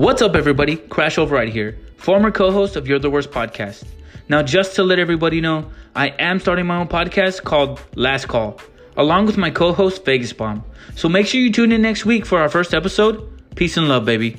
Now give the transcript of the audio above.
What's up, everybody? Crash Override here, former co host of You're the Worst podcast. Now, just to let everybody know, I am starting my own podcast called Last Call, along with my co host Vegas Bomb. So make sure you tune in next week for our first episode. Peace and love, baby.